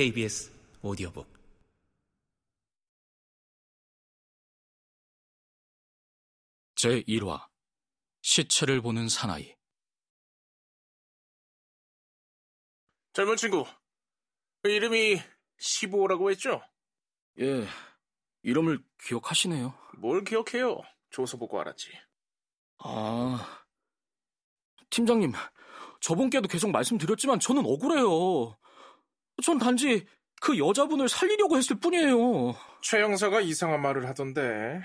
KBS 오디오북 제1화 시체를 보는 사나이 젊은 친구, 그 이름이 15라고 했죠? 예, 이름을 기억하시네요. 뭘 기억해요? 조서 보고 알았지. 아, 팀장님, 저분께도 계속 말씀드렸지만 저는 억울해요. 전 단지 그 여자분을 살리려고 했을 뿐이에요. 최 형사가 이상한 말을 하던데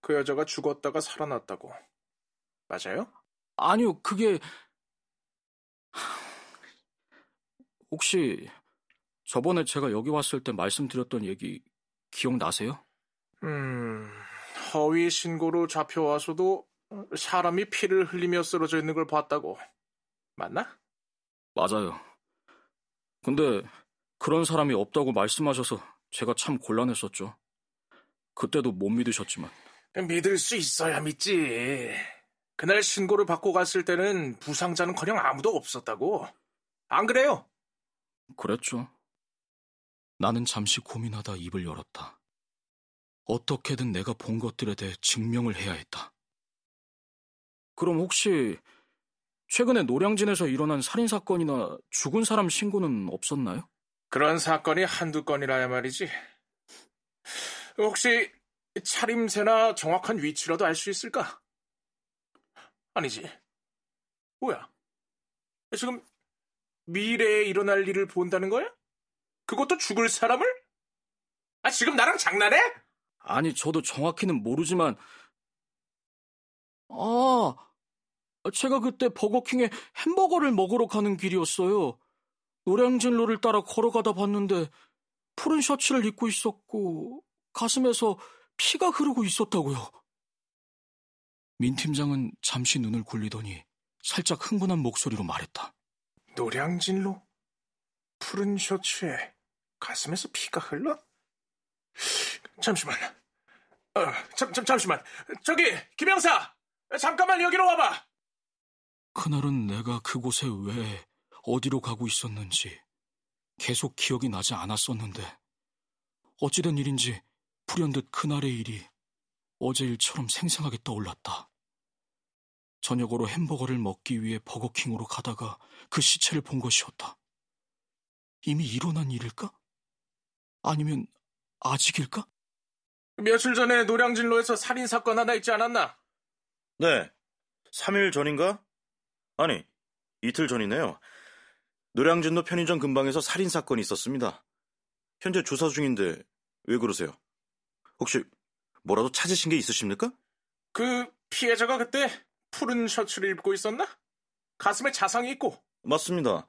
그 여자가 죽었다가 살아났다고. 맞아요? 아니요, 그게 혹시 저번에 제가 여기 왔을 때 말씀드렸던 얘기 기억나세요? 음, 허위 신고로 잡혀와서도 사람이 피를 흘리며 쓰러져 있는 걸 봤다고. 맞나? 맞아요. 근데 그런 사람이 없다고 말씀하셔서 제가 참 곤란했었죠. 그때도 못 믿으셨지만. 믿을 수 있어야 믿지. 그날 신고를 받고 갔을 때는 부상자는커녕 아무도 없었다고. 안 그래요? 그랬죠. 나는 잠시 고민하다 입을 열었다. 어떻게든 내가 본 것들에 대해 증명을 해야 했다. 그럼 혹시 최근에 노량진에서 일어난 살인 사건이나 죽은 사람 신고는 없었나요? 그런 사건이 한두 건이라야 말이지. 혹시 차림새나 정확한 위치라도 알 수 있을까? 아니지. 뭐야? 지금 미래에 일어날 일을 본다는 거야? 그것도 죽을 사람을? 아, 지금 나랑 장난해? 아니, 저도 정확히는 모르지만, 아, 제가 그때 버거킹에 햄버거를 먹으러 가는 길이었어요. 노량진로를 따라 걸어가다 봤는데, 푸른 셔츠를 입고 있었고, 가슴에서 피가 흐르고 있었다고요. 민 팀장은 잠시 눈을 굴리더니 살짝 흥분한 목소리로 말했다. 노량진로? 푸른 셔츠에 가슴에서 피가 흘러? 잠시만. 어, 잠, 잠, 잠시만. 저기, 김영사! 잠깐만 여기로 와봐! 그날은 내가 그곳에 왜, 어디로 가고 있었는지 계속 기억이 나지 않았었는데, 어찌된 일인지 불현듯 그날의 일이 어제 일처럼 생생하게 떠올랐다. 저녁으로 햄버거를 먹기 위해 버거킹으로 가다가 그 시체를 본 것이었다. 이미 일어난 일일까? 아니면 아직일까? 며칠 전에 노량진로에서 살인 사건 하나 있지 않았나? 네. 3일 전인가? 아니, 이틀 전이네요. 노량진로 편의점 근방에서 살인 사건이 있었습니다. 현재 조사 중인데 왜 그러세요? 혹시 뭐라도 찾으신 게 있으십니까? 그 피해자가 그때 푸른 셔츠를 입고 있었나? 가슴에 자상이 있고. 맞습니다.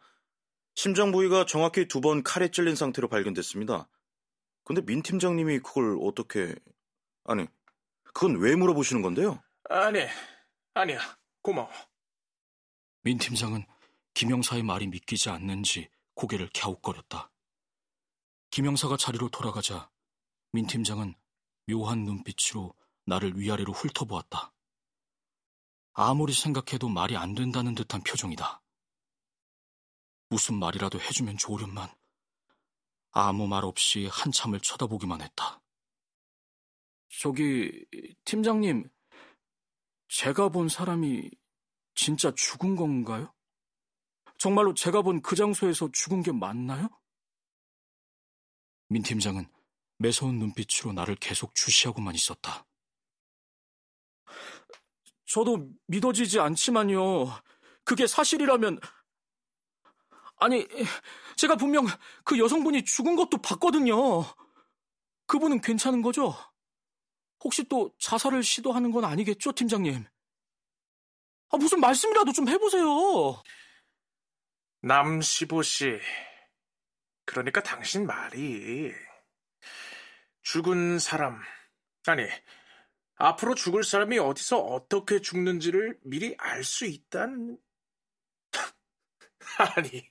심장 부위가 정확히 두 번 칼에 찔린 상태로 발견됐습니다. 근데 민 팀장님이 그걸 어떻게... 아니, 그건 왜 물어보시는 건데요? 아니, 아니야. 고마워. 민 팀장은 김영사의 말이 믿기지 않는지 고개를 갸웃거렸다. 김영사가 자리로 돌아가자 민 팀장은 묘한 눈빛으로 나를 위아래로 훑어보았다. 아무리 생각해도 말이 안 된다는 듯한 표정이다. 무슨 말이라도 해주면 좋으련만 아무 말 없이 한참을 쳐다보기만 했다. 저기, 팀장님, 제가 본 사람이 진짜 죽은 건가요? 정말로 제가 본 그 장소에서 죽은 게 맞나요? 민 팀장은 매서운 눈빛으로 나를 계속 주시하고만 있었다. 저도 믿어지지 않지만요. 그게 사실이라면 아니 제가 분명 그 여성분이 죽은 것도 봤거든요. 그분은 괜찮은 거죠? 혹시 또 자살을 시도하는 건 아니겠죠, 팀장님? 아, 무슨 말씀이라도 좀 해보세요. 남시보 씨. 그러니까 당신 말이 죽은 사람, 아니, 앞으로 죽을 사람이 어디서 어떻게 죽는지를 미리 알 수 있다는. 아니,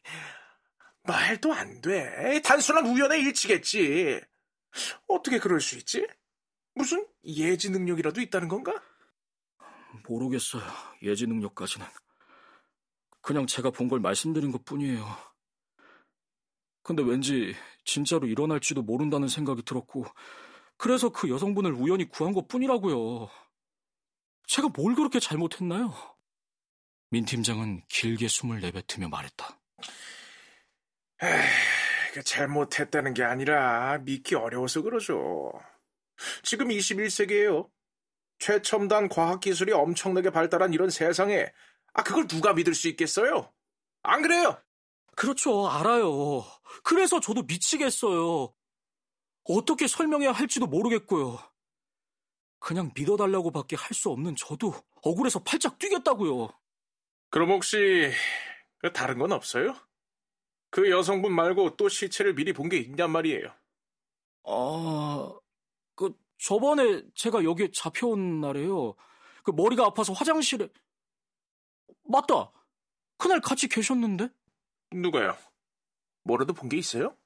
말도 안 돼. 단순한 우연의 일치겠지. 어떻게 그럴 수 있지? 무슨 예지 능력이라도 있다는 건가? 모르겠어요. 예지 능력까지는. 그냥 제가 본 걸 말씀드린 것 뿐이에요. 근데 왠지 진짜로 일어날지도 모른다는 생각이 들었고, 그래서 그 여성분을 우연히 구한 것 뿐이라고요. 제가 뭘 그렇게 잘못했나요? 민 팀장은 길게 숨을 내뱉으며 말했다. 에이, 잘못했다는 게 아니라 믿기 어려워서 그러죠. 지금 21세기에요. 최첨단 과학기술이 엄청나게 발달한 이런 세상에, 아, 그걸 누가 믿을 수 있겠어요? 안 그래요? 그렇죠, 알아요. 그래서 저도 미치겠어요. 어떻게 설명해야 할지도 모르겠고요. 그냥 믿어달라고밖에 할 수 없는 저도 억울해서 팔짝 뛰겠다고요. 그럼 혹시 그 다른 건 없어요? 그 여성분 말고 또 시체를 미리 본 게 있냔 말이에요. 아, 그 저번에 제가 여기에 잡혀온 날에요. 그 머리가 아파서 화장실에 맞다. 그날 같이 계셨는데? 누가요? 뭐라도 본 게 있어요?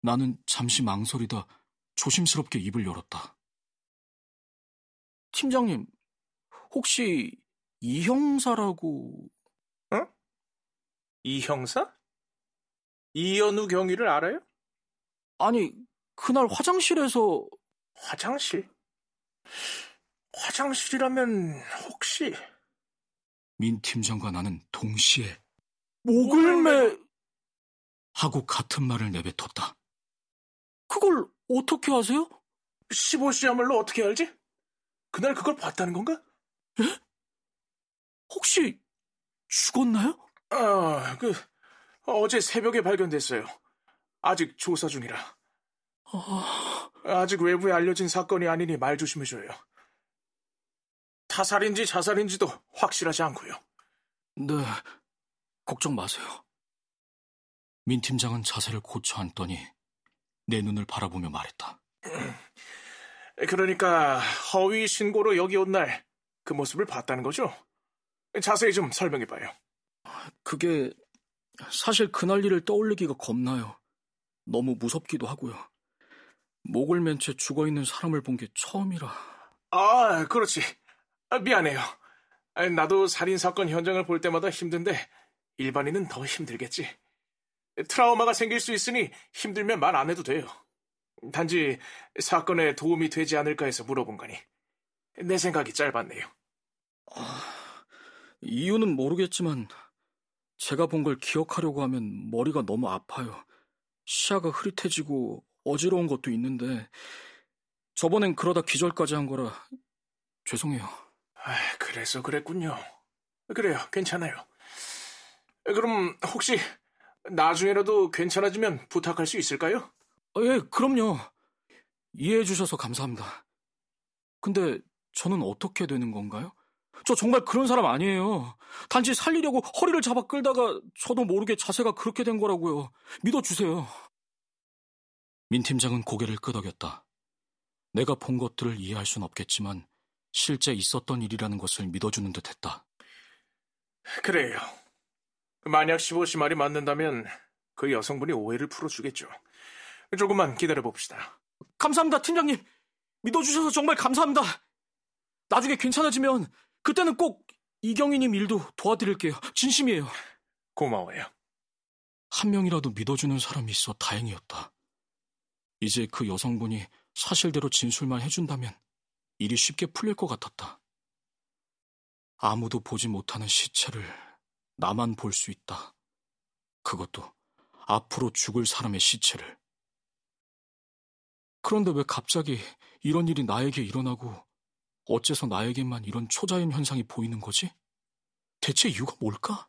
나는 잠시 망설이다 조심스럽게 입을 열었다. 팀장님, 혹시 이 형사라고... 어? 이 형사? 이연우 경위를 알아요? 아니, 그날 화장실에서... 화장실? 화장실이라면 혹시... 민 팀장과 나는 동시에 목을 매... 하고 같은 말을 내뱉었다. 그걸 어떻게 아세요? 15시야말로 어떻게 알지? 그날 그걸 봤다는 건가? 예? 혹시 죽었나요? 아, 그 어제 새벽에 발견됐어요. 아직 조사 중이라. 아... 아직 외부에 알려진 사건이 아니니 말 조심해줘요. 타살인지 자살인지도 확실하지 않고요. 네, 걱정 마세요. 민 팀장은 자세를 고쳐 앉더니 내 눈을 바라보며 말했다. 그러니까 허위 신고로 여기 온 날 그 모습을 봤다는 거죠? 자세히 좀 설명해봐요. 그게 사실 그날 일을 떠올리기가 겁나요. 너무 무섭기도 하고요. 목을 맨 채 죽어 있는 사람을 본 게 처음이라. 아, 그렇지. 아, 미안해요. 나도 살인 사건 현장을 볼 때마다 힘든데 일반인은 더 힘들겠지. 트라우마가 생길 수 있으니 힘들면 말 안 해도 돼요. 단지 사건에 도움이 되지 않을까 해서 물어본 거니. 내 생각이 짧았네요. 아, 이유는 모르겠지만 제가 본 걸 기억하려고 하면 머리가 너무 아파요. 시야가 흐릿해지고 어지러운 것도 있는데 저번엔 그러다 기절까지 한 거라 죄송해요. 아, 그래서 그랬군요. 그래요, 괜찮아요. 그럼 혹시 나중에라도 괜찮아지면 부탁할 수 있을까요? 어, 예, 그럼요. 이해해 주셔서 감사합니다. 근데 저는 어떻게 되는 건가요? 저 정말 그런 사람 아니에요. 단지 살리려고 허리를 잡아 끌다가 저도 모르게 자세가 그렇게 된 거라고요. 믿어주세요. 민 팀장은 고개를 끄덕였다. 내가 본 것들을 이해할 순 없겠지만 실제 있었던 일이라는 것을 믿어주는 듯 했다. 그래요. 만약 15시 말이 맞는다면 그 여성분이 오해를 풀어주겠죠. 조금만 기다려봅시다. 감사합니다, 팀장님. 믿어주셔서 정말 감사합니다. 나중에 괜찮아지면 그때는 꼭 이경희님 일도 도와드릴게요. 진심이에요. 고마워요. 한 명이라도 믿어주는 사람이 있어 다행이었다. 이제 그 여성분이 사실대로 진술만 해준다면 일이 쉽게 풀릴 것 같았다. 아무도 보지 못하는 시체를 나만 볼 수 있다. 그것도 앞으로 죽을 사람의 시체를. 그런데 왜 갑자기 이런 일이 나에게 일어나고 어째서 나에게만 이런 초자연 현상이 보이는 거지? 대체 이유가 뭘까?